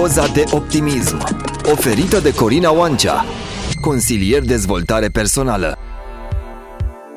Doza de optimism Oferită de Corina Oancea Consilier dezvoltare personală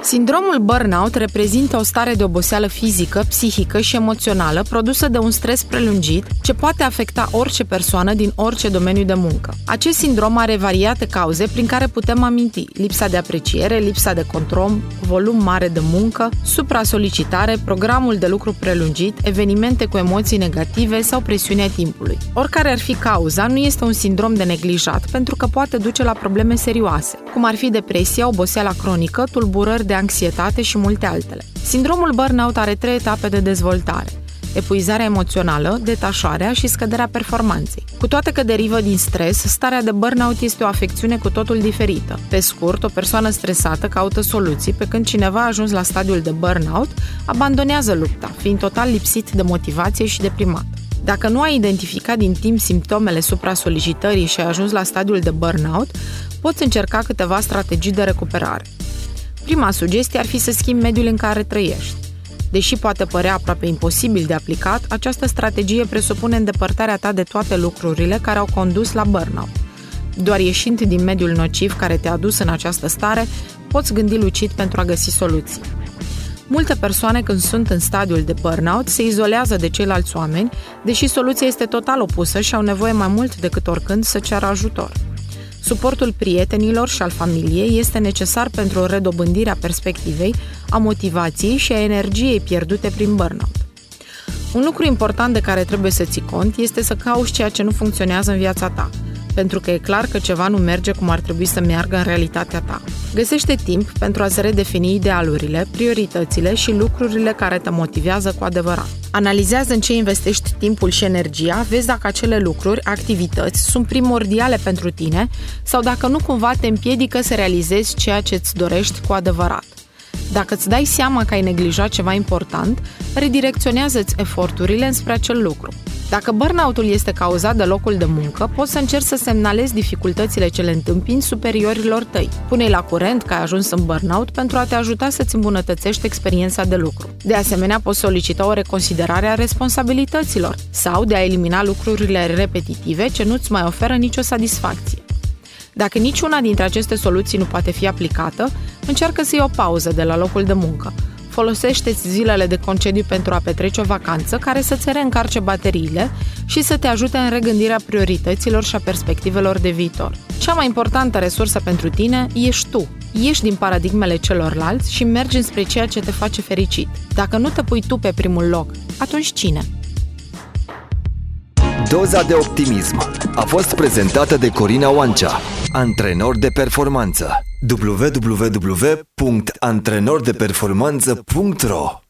Sindromul burnout reprezintă o stare de oboseală fizică, psihică și emoțională produsă de un stres prelungit ce poate afecta orice persoană din orice domeniu de muncă. Acest sindrom are variate cauze prin care putem aminti lipsa de apreciere, lipsa de control, volum mare de muncă, supra-solicitare, programul de lucru prelungit, evenimente cu emoții negative sau presiunea timpului. Oricare ar fi cauza, nu este un sindrom de neglijat pentru că poate duce la probleme serioase, cum ar fi depresia, oboseala cronică, tulburări de anxietate și multe altele. Sindromul burnout are trei etape de dezvoltare epuizarea emoțională, detașarea și scăderea performanței. Cu toate că derivă din stres, starea de burnout este o afecțiune cu totul diferită. Pe scurt, o persoană stresată caută soluții, pe când cineva a ajuns la stadiul de burnout, abandonează lupta, fiind total lipsit de motivație și deprimat. Dacă nu ai identificat din timp simptomele supra-solicitării și ai ajuns la stadiul de burnout, poți încerca câteva strategii de recuperare. Prima sugestie ar fi să schimbi mediul în care trăiești. Deși poate părea aproape imposibil de aplicat, această strategie presupune îndepărtarea ta de toate lucrurile care au condus la burnout. Doar ieșind din mediul nociv care te-a dus în această stare, poți gândi lucid pentru a găsi soluții. Multe persoane când sunt în stadiul de burnout se izolează de ceilalți oameni, deși soluția este total opusă și au nevoie mai mult decât oricând să ceară ajutor. Suportul prietenilor și al familiei este necesar pentru redobândirea perspectivei, a motivației și a energiei pierdute prin burnout. Un lucru important de care trebuie să ții cont este să cauți ceea ce nu funcționează în viața ta, pentru că e clar că ceva nu merge cum ar trebui să meargă în realitatea ta. Găsește timp pentru a-ți redefini idealurile, prioritățile și lucrurile care te motivează cu adevărat. Analizează în ce investești timpul și energia, vezi dacă acele lucruri, activități, sunt primordiale pentru tine sau dacă nu cumva te împiedică să realizezi ceea ce îți dorești cu adevărat. Dacă îți dai seama că ai neglijat ceva important, redirecționează-ți eforturile înspre acel lucru. Dacă burnout-ul este cauzat de locul de muncă, poți să încerci să semnalezi dificultățile ce le întâmpini superiorilor tăi. Pune-i la curent că ai ajuns în burnout pentru a te ajuta să-ți îmbunătățești experiența de lucru. De asemenea, poți solicita o reconsiderare a responsabilităților sau de a elimina lucrurile repetitive ce nu-ți mai oferă nicio satisfacție. Dacă niciuna dintre aceste soluții nu poate fi aplicată, încearcă să iei o pauză de la locul de muncă, folosește-ți zilele de concediu pentru a petrece o vacanță care să-ți reîncarce bateriile și să te ajute în regândirea priorităților și a perspectivelor de viitor. Cea mai importantă resursă pentru tine ești tu. Ieși din paradigmele celorlalți și mergi spre ceea ce te face fericit. Dacă nu te pui tu pe primul loc, atunci cine? Doza de optimism a fost prezentată de Corina Oancea, antrenor de performanță www.antrenordeperformanță.ro